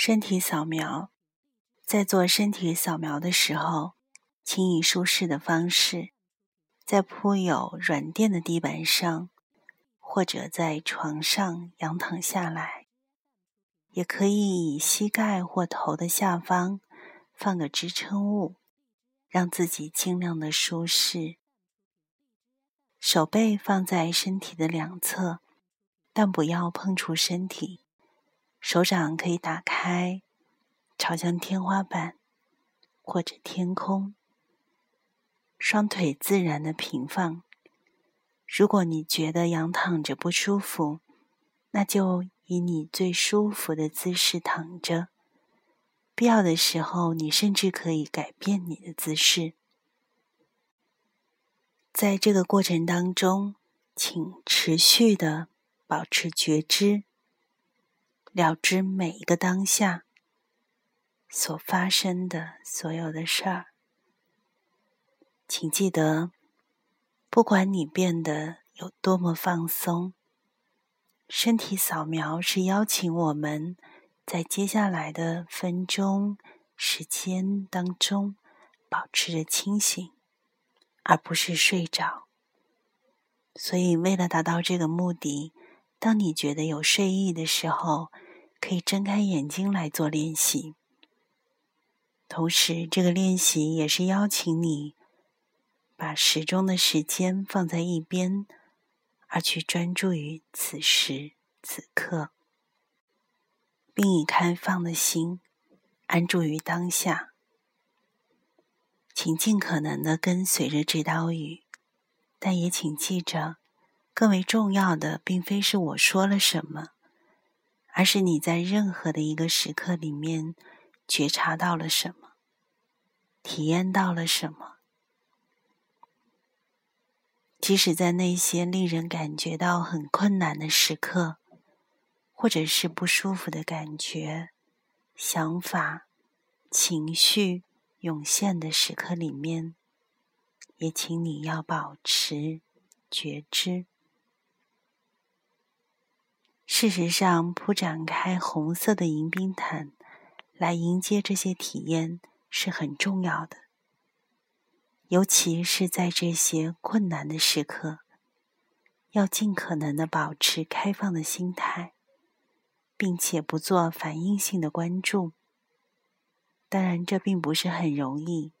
身体扫描，在做身体扫描的时候，请以舒适的方式，在铺有软垫的地板上，或者在床上仰躺下来，也可以以膝盖或头的下方放个支撑物，让自己尽量的舒适。手背放在身体的两侧，但不要碰触身体。手掌可以打开，朝向天花板或者天空。双腿自然的平放。如果你觉得仰躺着不舒服，那就以你最舒服的姿势躺着。必要的时候，你甚至可以改变你的姿势。在这个过程当中，请持续的保持觉知。了知每一个当下所发生的所有的事儿，请记得，不管你变得有多么放松，身体扫描是邀请我们在接下来的分钟时间当中保持着清醒，而不是睡着。所以，为了达到这个目的，当你觉得有睡意的时候，可以睁开眼睛来做练习，同时这个练习也是邀请你把时钟的时间放在一边，而去专注于此时此刻，并以开放的心安住于当下。请尽可能的跟随着这道语，但也请记着，更为重要的并非是我说了什么。而是你在任何的一个时刻里面觉察到了什么，体验到了什么，即使在那些令人感觉到很困难的时刻，或者是不舒服的感觉、想法、情绪涌现的时刻里面，也请你要保持觉知。事实上，铺展开红色的迎宾毯来迎接这些体验是很重要的，尤其是在这些困难的时刻，要尽可能的保持开放的心态，并且不做反应性的关注。当然，这并不是很容易，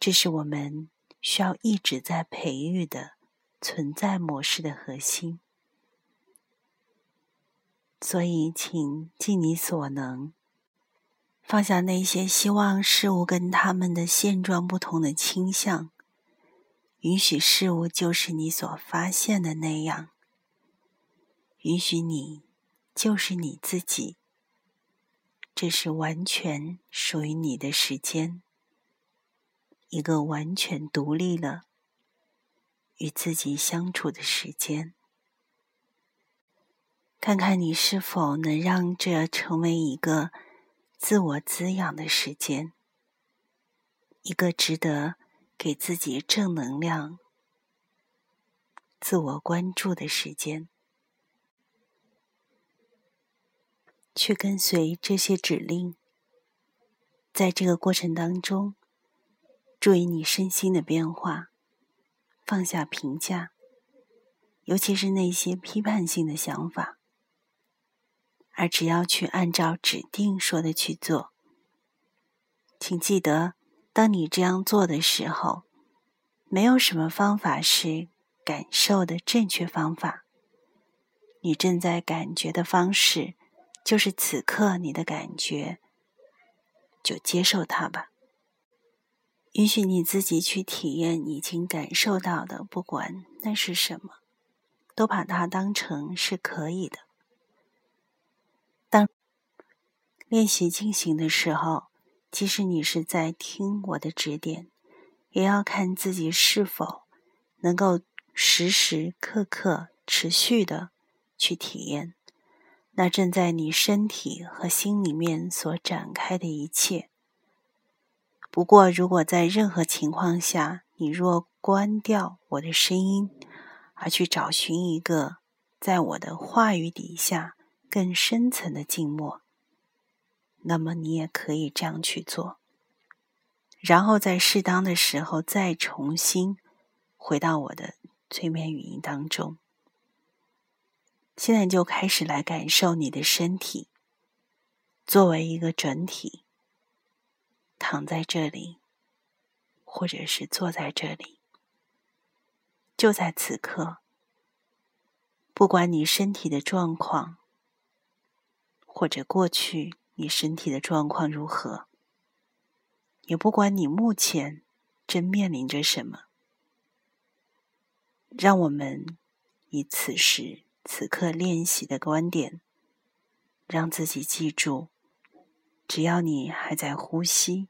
这是我们需要一直在培育的存在模式的核心。所以，请尽你所能，放下那些希望事物跟他们的现状不同的倾向，允许事物就是你所发现的那样，允许你就是你自己。这是完全属于你的时间，一个完全独立了与自己相处的时间。看看你是否能让这成为一个自我滋养的时间，一个值得给自己正能量、自我关注的时间。去跟随这些指令，在这个过程当中，注意你身心的变化，放下评价，尤其是那些批判性的想法。而只要去按照指定说的去做，请记得，当你这样做的时候，没有什么方法是感受的正确方法。你正在感觉的方式，就是此刻你的感觉，就接受它吧。允许你自己去体验已经感受到的，不管那是什么，都把它当成是可以的。练习进行的时候，即使你是在听我的指点，也要看自己是否能够时时刻刻持续的去体验那正在你身体和心里面所展开的一切。不过，如果在任何情况下，你若关掉我的声音，而去找寻一个在我的话语底下更深层的静默。那么你也可以这样去做。然后在适当的时候再重新回到我的催眠语音当中。现在就开始来感受你的身体，作为一个整体，躺在这里，或者是坐在这里，就在此刻。不管你身体的状况，或者过去你身体的状况如何。也不管你目前正面临着什么，让我们以此时此刻练习的观点，让自己记住：只要你还在呼吸，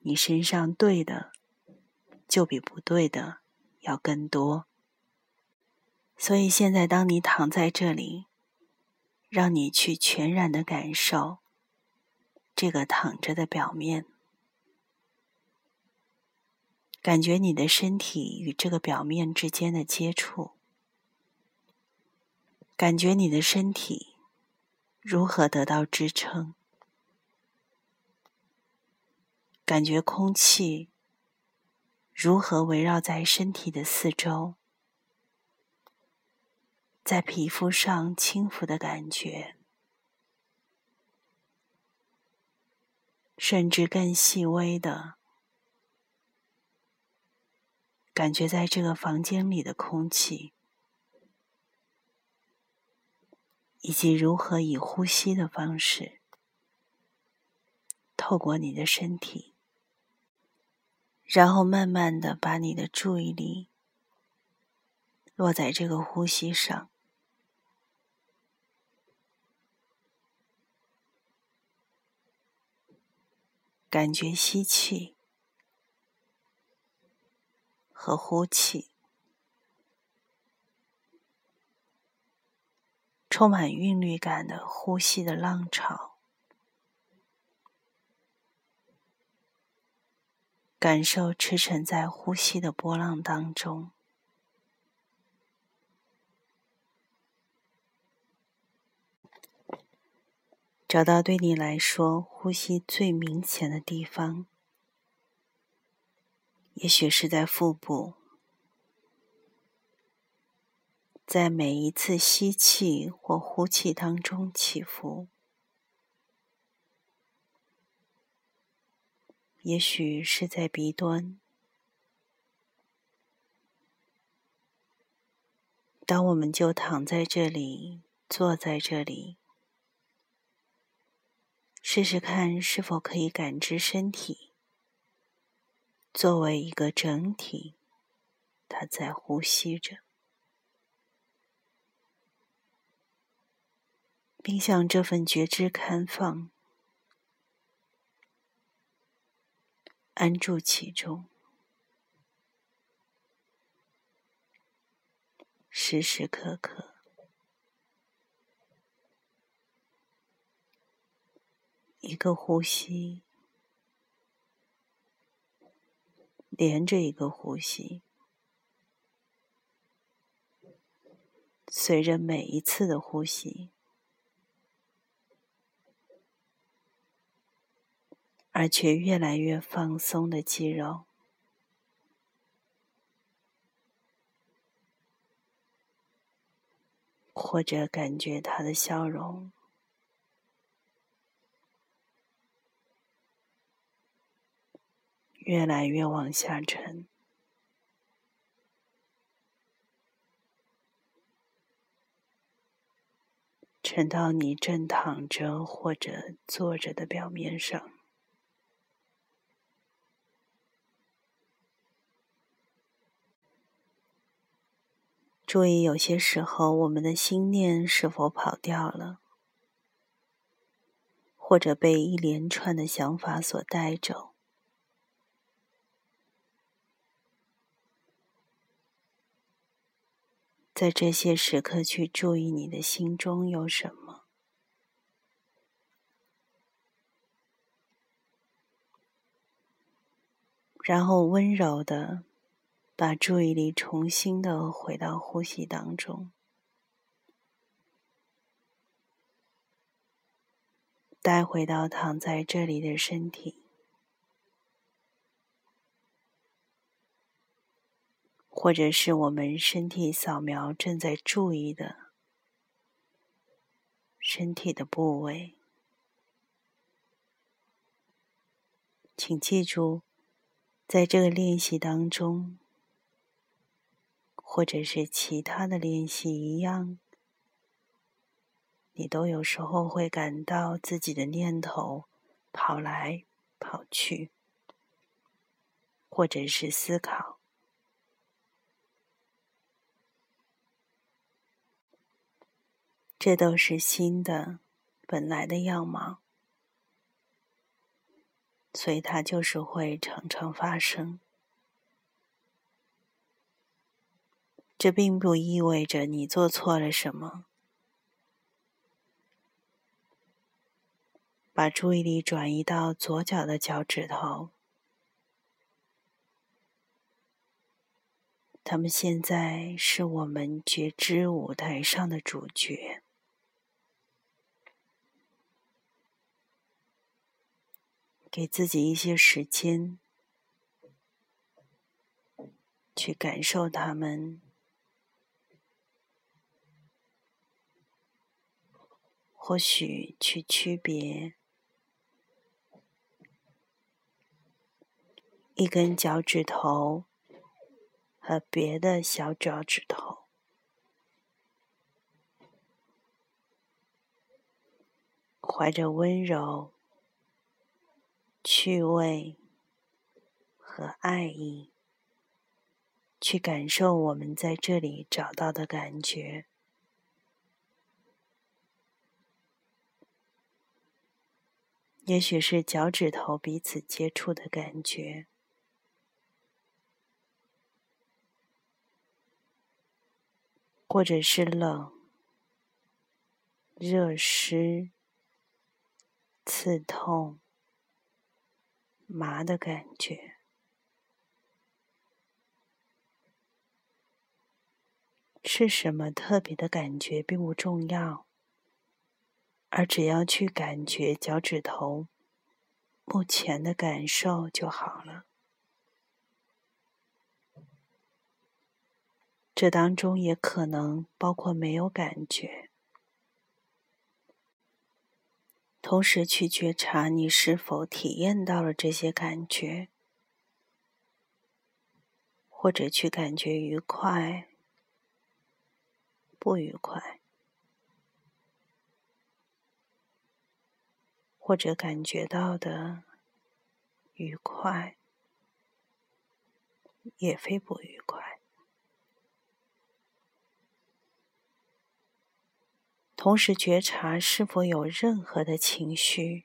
你身上对的就比不对的要更多。所以现在，当你躺在这里，让你去全然的感受。这个躺着的表面，感觉你的身体与这个表面之间的接触，感觉你的身体如何得到支撑，感觉空气如何围绕在身体的四周，在皮肤上轻抚的感觉。甚至更细微的感觉，在这个房间里的空气，以及如何以呼吸的方式透过你的身体，然后慢慢的把你的注意力落在这个呼吸上。感觉吸气和呼气，充满韵律感的呼吸的浪潮，感受驰骋在呼吸的波浪当中。找到对你来说呼吸最明显的地方，也许是在腹部，在每一次吸气或呼气当中起伏；也许是在鼻端。当我们就躺在这里，坐在这里。试试看是否可以感知身体作为一个整体，它在呼吸着，并向这份觉知开放，安住其中，时时刻刻。一个呼吸，连着一个呼吸，随着每一次的呼吸，而且越来越放松的肌肉，或者感觉他的笑容。越来越往下沉，沉到你正躺着或者坐着的表面上。注意，有些时候我们的心念是否跑掉了，或者被一连串的想法所带走。在这些时刻，去注意你的心中有什么，然后温柔的把注意力重新的回到呼吸当中。带回到躺在这里的身体，或者是我们身体扫描正在注意的身体的部位。请记住，在这个练习当中，或者是其他的练习一样，你都有时候会感到自己的念头跑来跑去，或者是思考，这都是心的本来的样貌。所以，它就是会常常发生。这并不意味着你做错了什么。把注意力转移到左脚的脚趾头，他们现在是我们觉知舞台上的主角。给自己一些时间，去感受他们，或许去区别一根脚趾头和别的小脚趾头，怀着温柔。趣味和爱意，去感受我们在这里找到的感觉。也许是脚趾头彼此接触的感觉，或者是冷、热、湿、刺痛。麻的感觉，是什么特别的感觉并不重要，而只要去感觉脚趾头目前的感受就好了。这当中也可能包括没有感觉。同时去觉察你是否体验到了这些感觉，或者去感觉愉快、不愉快，或者感觉到的愉快也非不愉快。同时觉察是否有任何的情绪、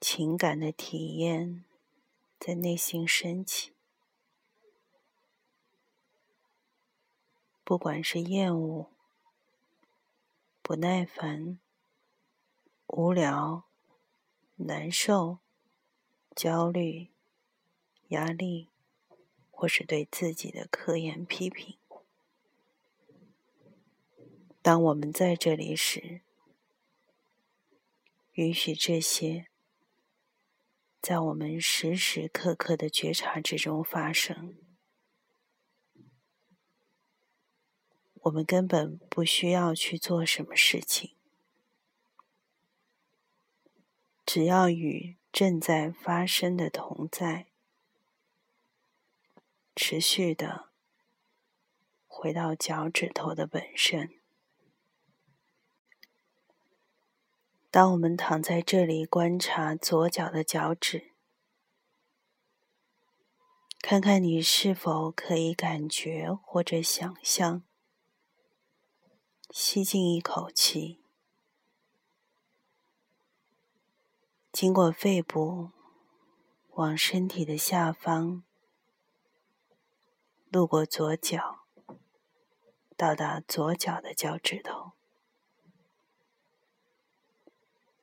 情感的体验在内心升起，不管是厌恶、不耐烦、无聊、难受、焦虑、压力，或是对自己的刻言批评。当我们在这里时，允许这些在我们时时刻刻的觉察之中发生。我们根本不需要去做什么事情，只要与正在发生的同在，持续的回到脚趾头的本身。当我们躺在这里观察左脚的脚趾，看看你是否可以感觉或者想象，吸进一口气，经过肺部，往身体的下方，路过左脚，到达左脚的脚趾头。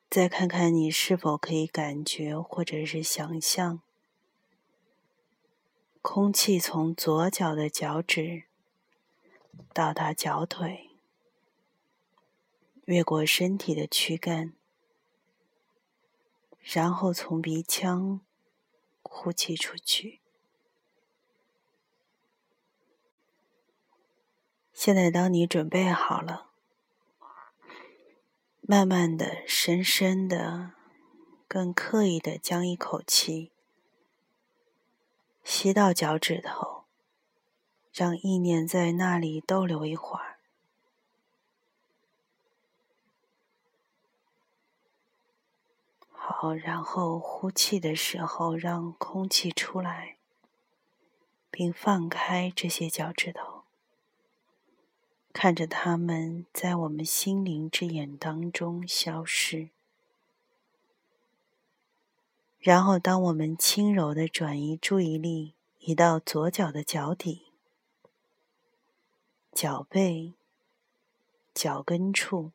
再看看你是否可以感觉，或者是想象，空气从左脚的脚趾到达脚腿，越过身体的躯干，然后从鼻腔呼气出去。现在，当你准备好了，慢慢的、深深的、更刻意的将一口气吸到脚趾头，让意念在那里逗留一会儿。好，然后呼气的时候，让空气出来，并放开这些脚趾头。看着他们在我们心灵之眼当中消失，然后当我们轻柔的转移注意力，移到左脚的脚底、脚背、脚跟处，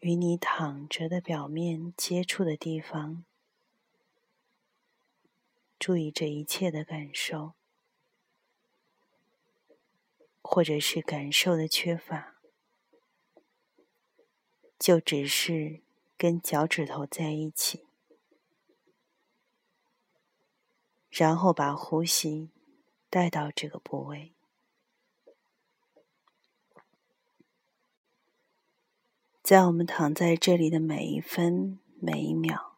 与你躺着的表面接触的地方，注意这一切的感受。或者是感受的缺乏，就只是跟脚趾头在一起，然后把呼吸带到这个部位，在我们躺在这里的每一分每一秒，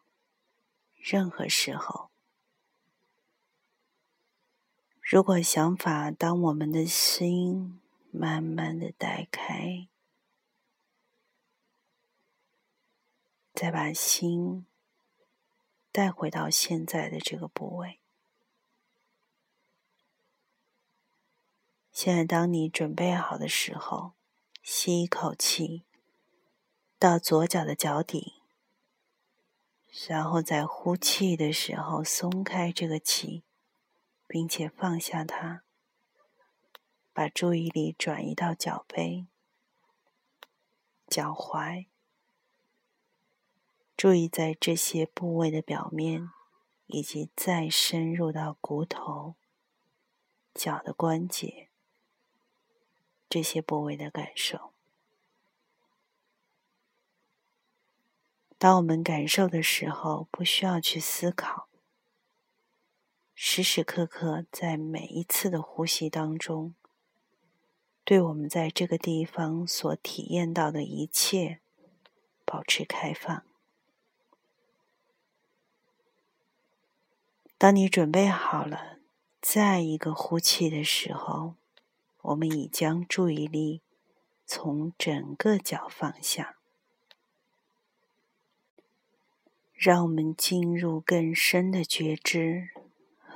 任何时候。如果想法当我们的心慢慢的带开，再把心带回到现在的这个部位。现在，当你准备好的时候，吸一口气到左脚的脚底，然后在呼气的时候松开这个气。并且放下它，把注意力转移到脚背、脚踝，注意在这些部位的表面，以及再深入到骨头、脚的关节这些部位的感受。当我们感受的时候，不需要去思考。时时刻刻，在每一次的呼吸当中，对我们在这个地方所体验到的一切保持开放。当你准备好了，再一个呼气的时候，我们已将注意力从整个脚放下，让我们进入更深的觉知。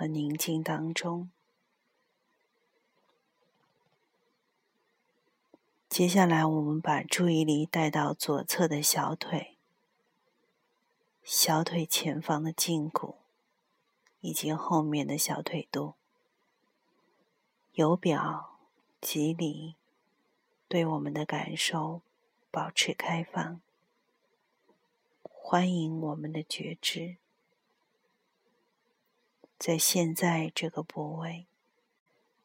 和宁静当中，接下来我们把注意力带到左侧的小腿、小腿前方的胫骨，以及后面的小腿肚，由表及里，对我们的感受保持开放，欢迎我们的觉知。在现在这个部位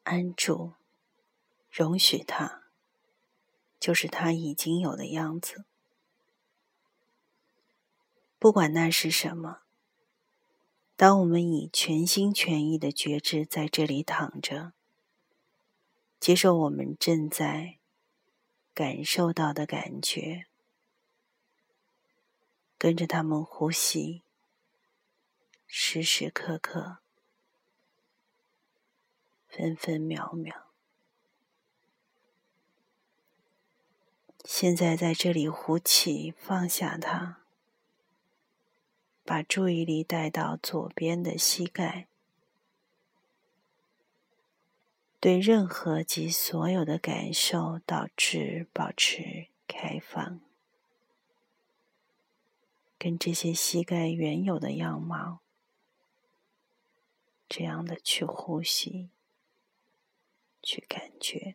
安住，容许它，就是它已经有的样子。不管那是什么，当我们以全心全意的觉知在这里躺着，接受我们正在感受到的感觉，跟着他们呼吸，时时刻刻。分分秒秒，现在在这里呼气，放下它，把注意力带到左边的膝盖，对任何及所有的感受导致保持开放，跟这些膝盖原有的样貌，这样的去呼吸。去感觉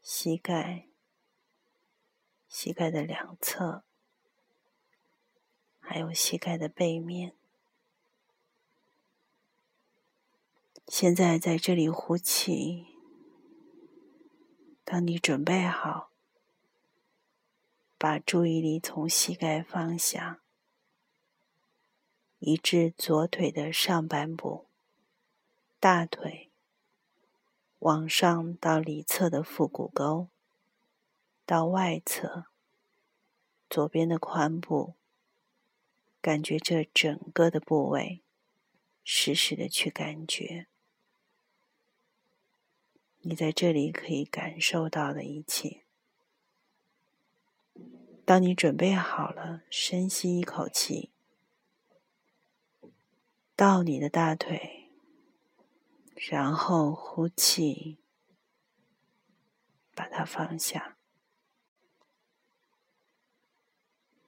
膝盖、膝盖的两侧，还有膝盖的背面。现在在这里呼气。当你准备好，把注意力从膝盖放下，移至左腿的上半部，大腿往上到里侧的腹股沟，到外侧左边的髋部，感觉这整个的部位，实时的去感觉。你在这里可以感受到的一切。当你准备好了，深吸一口气，到你的大腿，然后呼气，把它放下，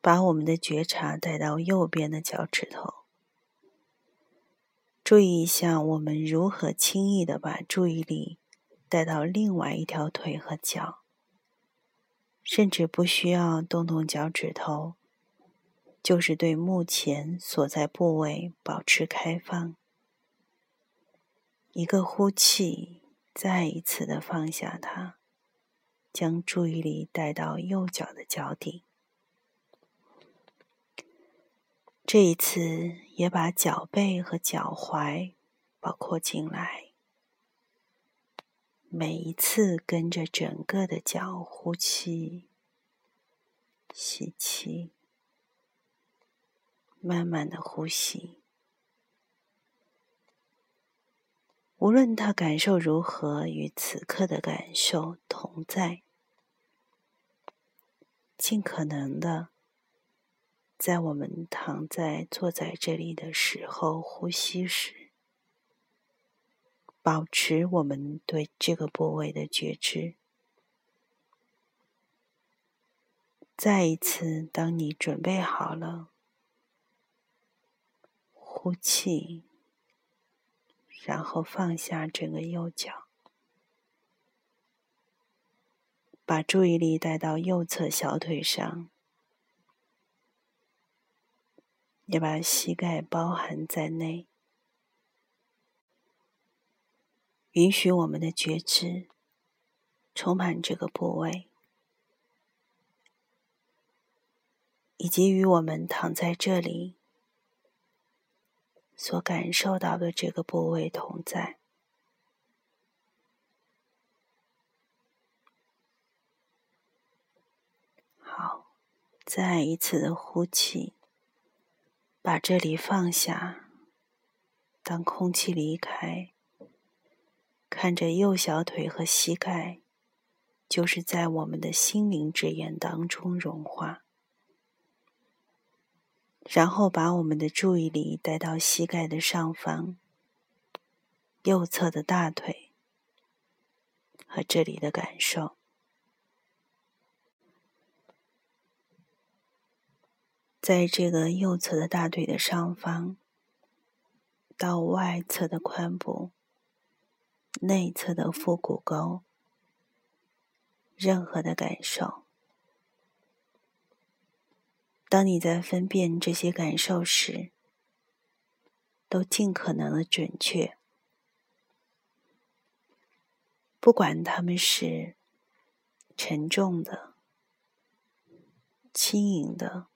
把我们的觉察带到右边的脚趾头。注意一下，我们如何轻易的把注意力。带到另外一条腿和脚，甚至不需要动动脚趾头，就是对目前所在部位保持开放。一个呼气，再一次的放下它，将注意力带到右脚的脚底。这一次也把脚背和脚踝包括进来。每一次跟着整个的脚呼气、吸气，慢慢的呼吸。无论他感受如何，与此刻的感受同在，尽可能的在我们躺在、坐在这里的时候呼吸时。保持我们对这个部位的觉知。再一次，当你准备好了，呼气，然后放下整个右脚，把注意力带到右侧小腿上，也把膝盖包含在内。允许我们的觉知充满这个部位，以及与我们躺在这里所感受到的这个部位同在。好，再一次的呼气，把这里放下。当空气离开。看着右小腿和膝盖，就是在我们的心灵之眼当中融化，然后把我们的注意力带到膝盖的上方，右侧的大腿和这里的感受，在这个右侧的大腿的上方到外侧的髋部。内侧的腹股沟，任何的感受，当你在分辨这些感受时，都尽可能的准确，不管他们是沉重的、轻盈的，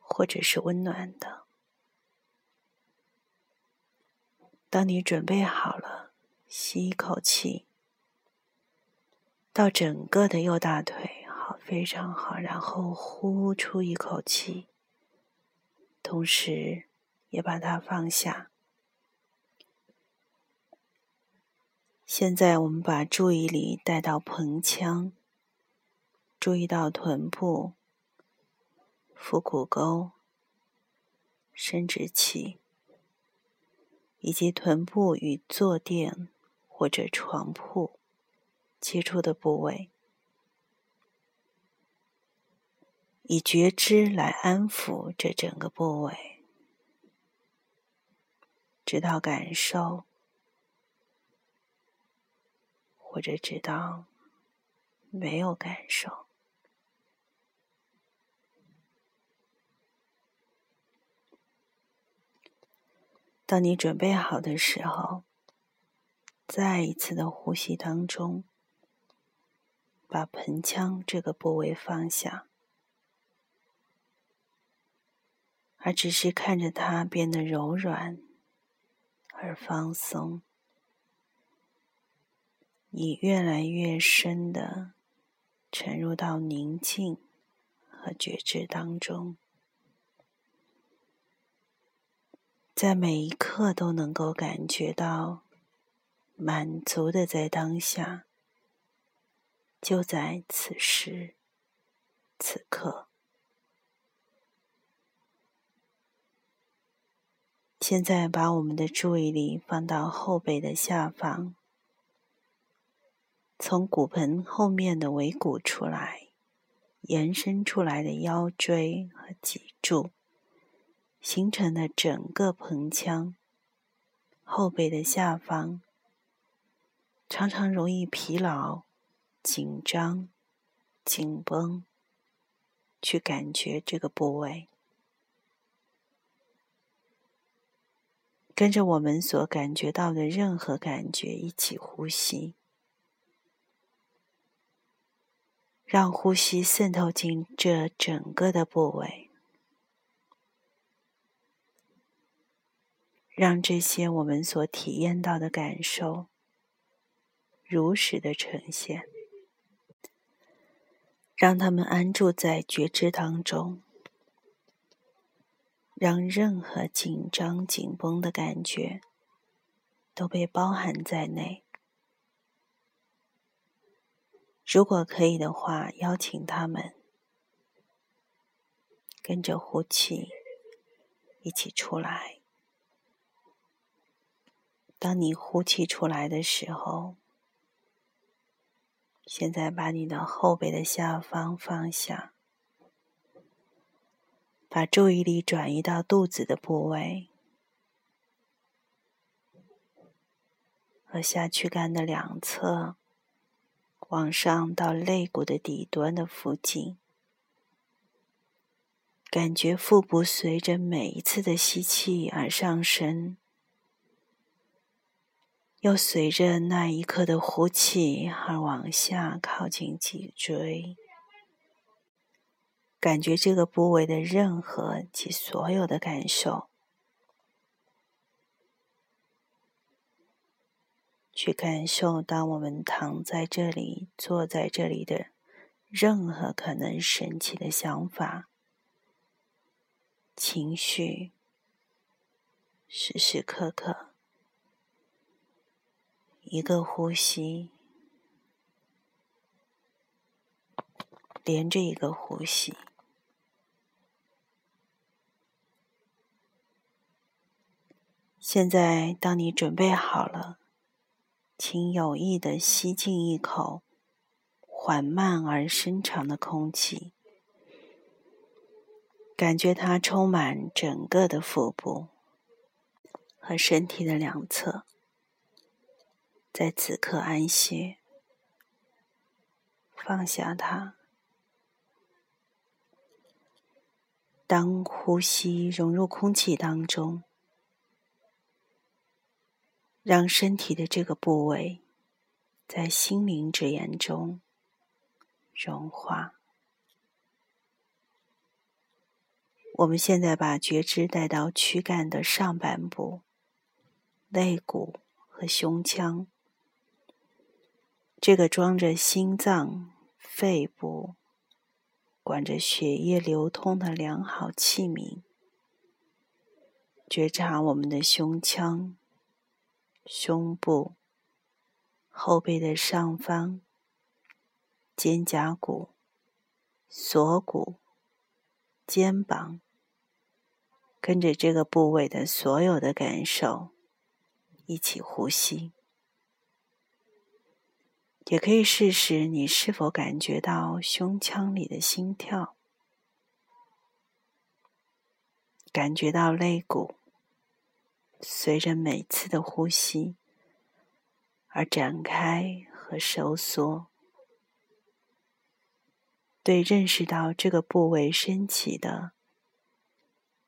或者是温暖的。当你准备好了，吸一口气，到整个的右大腿，非常好。然后呼出一口气，同时也把它放下。现在我们把注意力带到盆腔，注意到臀部、腹股沟、生殖器。以及臀部与坐垫或者床铺接触的部位，以觉知来安抚这整个部位，直到感受，或者直到没有感受。当你准备好的时候，再一次的呼吸当中，把盆腔这个部位放下，而只是看着它变得柔软而放松，你越来越深的沉入到宁静和觉知当中，在每一刻都能够感觉到满足的在当下。就在此时此刻，现在把我们的注意力放到后背的下方，从骨盆后面的尾骨出来，延伸出来的腰椎和脊柱，形成的整个盆腔，后背的下方常常容易疲劳。紧张、紧绷，去感觉这个部位，跟着我们所感觉到的任何感觉一起呼吸，让呼吸渗透进这整个的部位，让这些我们所体验到的感受如实的呈现。让他们安住在觉知当中，让任何紧张、紧绷的感觉都被包含在内。如果可以的话，邀请他们跟着呼气一起出来。当你呼气出来的时候。现在把你的后背的下方放下，把注意力转移到肚子的部位和下躯干的两侧，往上到肋骨的底端的附近，感觉腹部随着每一次的吸气而上升。又随着那一刻的呼气而往下靠近脊椎，感觉这个部位的任何及所有的感受，去感受当我们躺在这里、坐在这里的任何可能神奇的想法、情绪，时时刻刻。一个呼吸，连着一个呼吸。现在，当你准备好了，请有意的吸进一口缓慢而深长的空气，感觉它充满整个的腹部和身体的两侧。在此刻安歇，放下它。当呼吸融入空气当中，让身体的这个部位在心灵之眼中融化。我们现在把觉知带到躯干的上半部，肋骨和胸腔。这个装着心脏、肺部、管着血液流通的良好器皿，觉察我们的胸腔、胸部、后背的上方、肩胛骨、锁骨、肩膀，跟着这个部位的所有的感受一起呼吸。也可以试试，你是否感觉到胸腔里的心跳？感觉到肋骨随着每次的呼吸而展开和收缩，对认识到这个部位升起的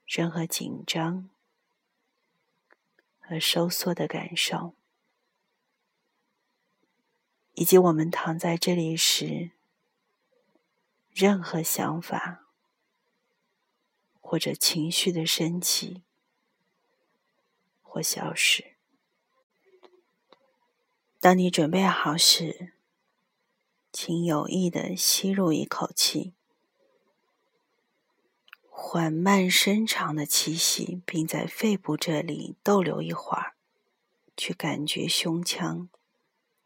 任何紧张和收缩的感受。以及我们躺在这里时，任何想法或者情绪的升起或消失。当你准备好时，请有意的吸入一口气，缓慢深长的气息，并在肺部这里逗留一会儿，去感觉胸腔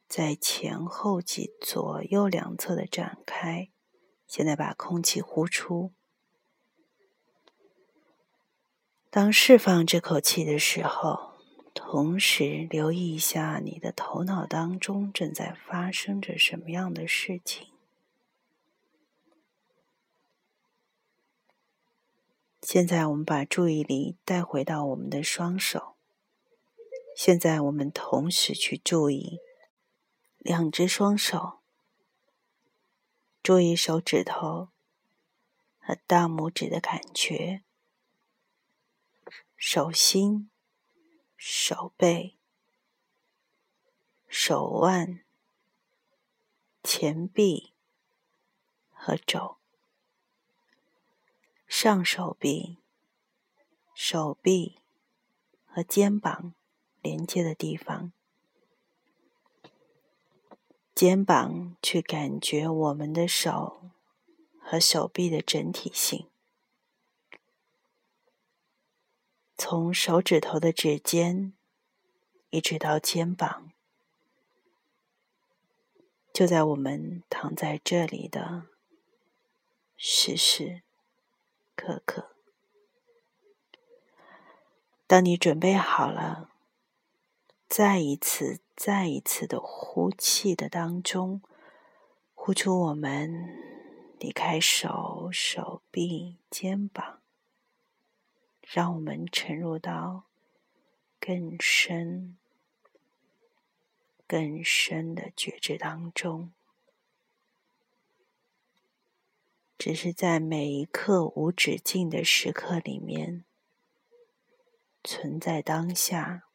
在前后及左右两侧的展开。现在把空气呼出。当释放这口气的时候。同时留意一下你的头脑当中正在发生着什么样的事情。现在我们把注意力带回到我们的双手。现在我们同时去注意两只双手，注意手指头和大拇指的感觉，手心。手背、手腕、前臂和肘，上手臂、手臂和肩膀连接的地方，肩膀去感觉我们的手和手臂的整体性。从手指头的指尖一直到肩膀，就在我们躺在这里的时时刻刻。当你准备好了，再一次、再一次的呼气的当中，呼出我们离开手、手臂、肩膀。让我们沉入到更深、更深的觉知当中。只是在每一刻无止境的时刻里面，存在当下，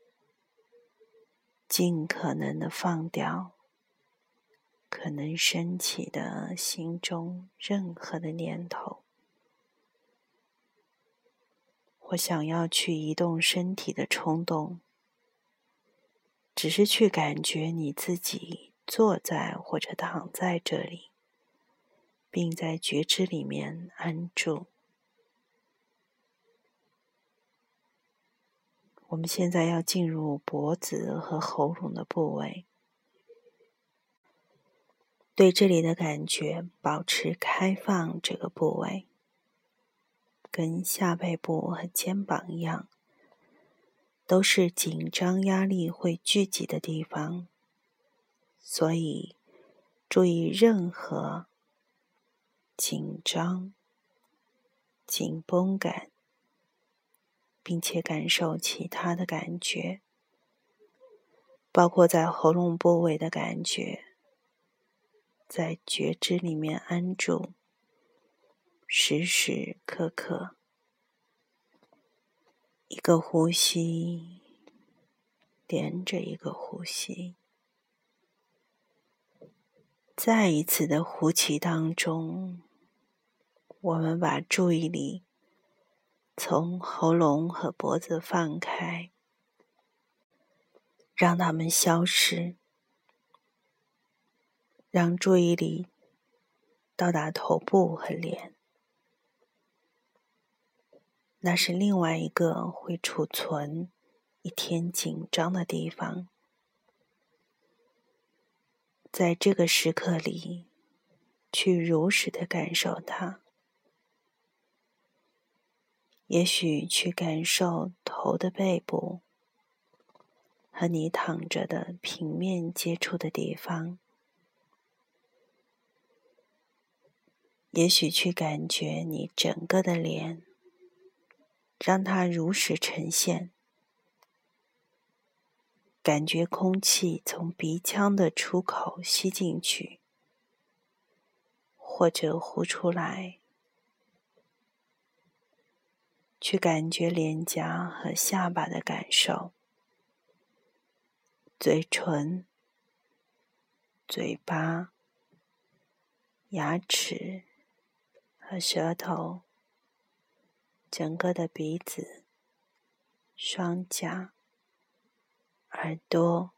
尽可能的放掉可能升起的心中任何的念头。我想要去移动身体的冲动，只是去感觉你自己坐在或者躺在这里，并在觉知里面安住。我们现在要进入脖子和喉咙的部位，对这里的感觉保持开放，这个部位。跟下背部和肩膀一样，都是紧张、压力会聚集的地方，所以注意任何紧张、紧绷感，并且感受其他的感觉，包括在喉咙部位的感觉，在觉知里面安住。时时刻刻，一个呼吸连着一个呼吸，再一次的呼气当中，我们把注意力从喉咙和脖子放开，让它们消失，让注意力到达头部和脸。那是另外一个会储存一天紧张的地方，在这个时刻里，去如实的感受它。也许去感受头的背部和你躺着的平面接触的地方，也许去感觉你整个的脸。让它如实呈现，感觉空气从鼻腔的出口吸进去，或者呼出来，去感觉脸颊和下巴的感受，嘴唇、嘴巴、牙齿和舌头，整个的鼻子、双颊、耳朵，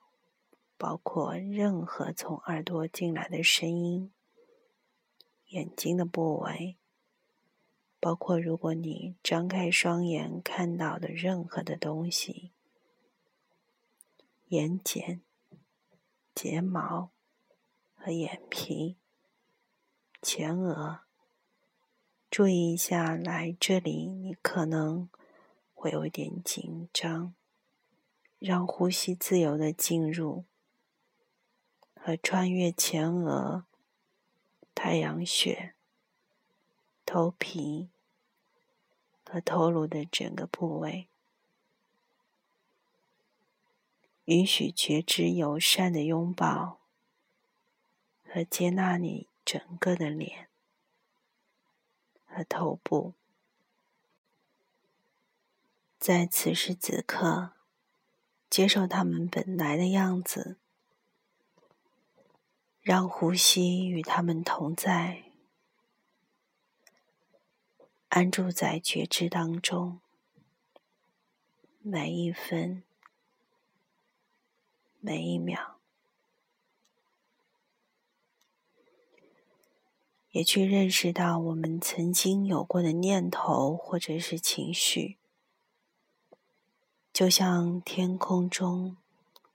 包括任何从耳朵进来的声音，眼睛的部位。包括如果你张开双眼看到的任何的东西，眼睑、睫毛和眼皮、前额，注意一下，来这里你可能会有一点紧张，让呼吸自由的进入和穿越前额、太阳穴。头皮和头颅的整个部位，允许觉知友善的拥抱和接纳你整个的脸和头部，在此时此刻，接受他们本来的样子，让呼吸与他们同在。安住在觉知当中，每一分、每一秒，也去认识到我们曾经有过的念头或者是情绪，就像天空中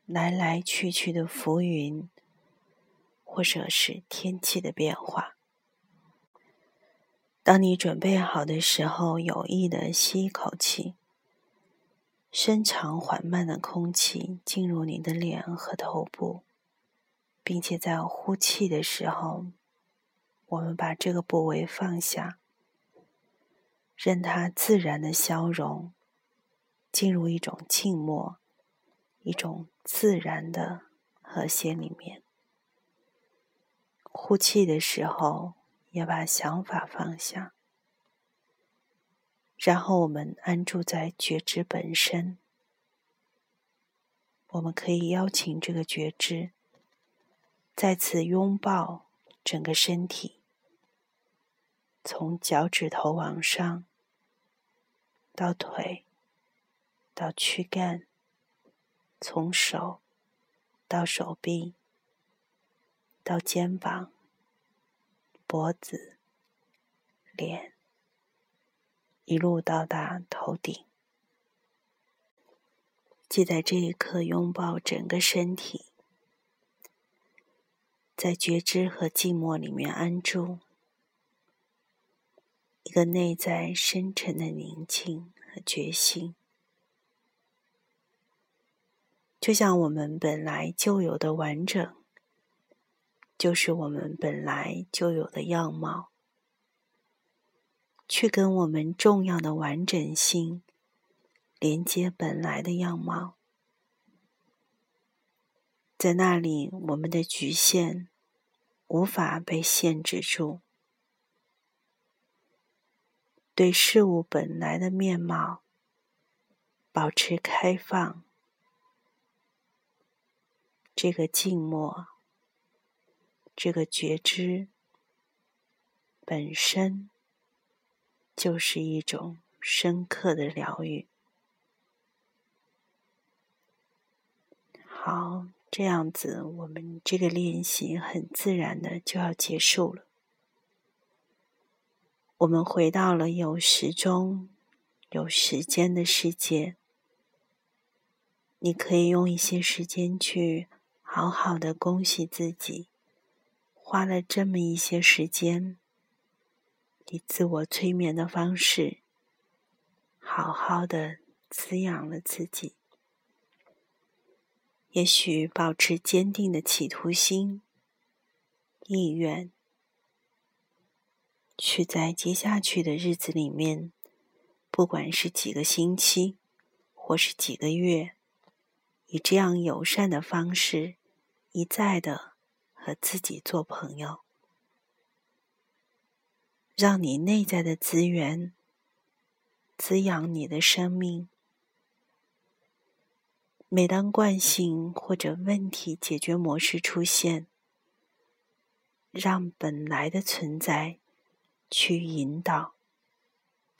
来来去去的浮云，或者是天气的变化。当你准备好的时候，有意的吸一口气，深长缓慢的空气进入你的脸和头部，并且在呼气的时候，我们把这个部位放下，任它自然的消融，进入一种静默、一种自然的和谐里面。呼气的时候。要把想法放下，然后我们安住在觉知本身。我们可以邀请这个觉知再次拥抱整个身体，从脚趾头往上，到腿，到躯干，从手到手臂，到肩膀。脖子、脸，一路到达头顶，记在这一刻拥抱整个身体，在觉知和寂寞里面安住，一个内在深沉的宁静和决心，就像我们本来就有的完整。就是我们本来就有的样貌，去跟我们重要的完整性连接本来的样貌，在那里，我们的局限无法被限制住，对事物本来的面貌保持开放，这个静默。这个觉知本身就是一种深刻的疗愈。好，这样子，我们这个练习很自然的就要结束了。我们回到了有时钟、有时间的世界。你可以用一些时间去好好的恭喜自己。花了这么一些时间，以自我催眠的方式，好好的滋养了自己。也许保持坚定的企图心、意愿，去在接下去的日子里面，不管是几个星期，或是几个月，以这样友善的方式，一再的。和自己做朋友，让你内在的资源滋养你的生命。每当惯性或者问题解决模式出现，让本来的存在去引导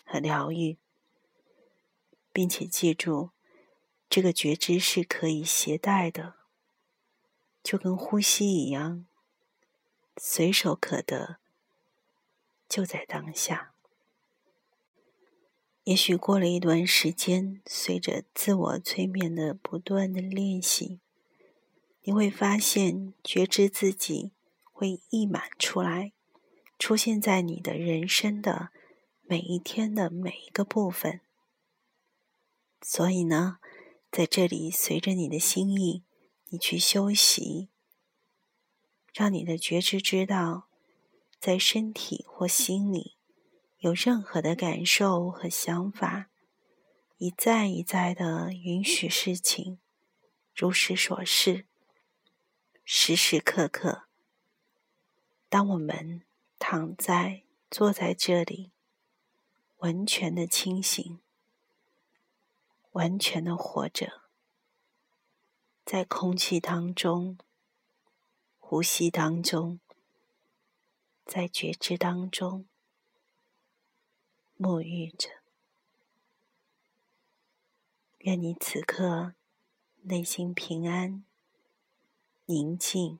和疗愈，并且记住，这个觉知是可以携带的，就跟呼吸一样，随手可得，就在当下。也许过了一段时间，随着自我催眠的不断的练习，你会发现觉知自己会溢满出来，出现在你的人生的每一天的每一个部分。所以呢，在这里随着你的心意，你去休息，让你的觉知知道，在身体或心里。有任何的感受和想法，一再一再的允许事情如实所示，时时刻刻。当我们躺在、坐在这里，完全的清醒，完全的活着，在空气当中、呼吸当中，在觉知当中。沐浴着，愿你此刻内心平安、宁静、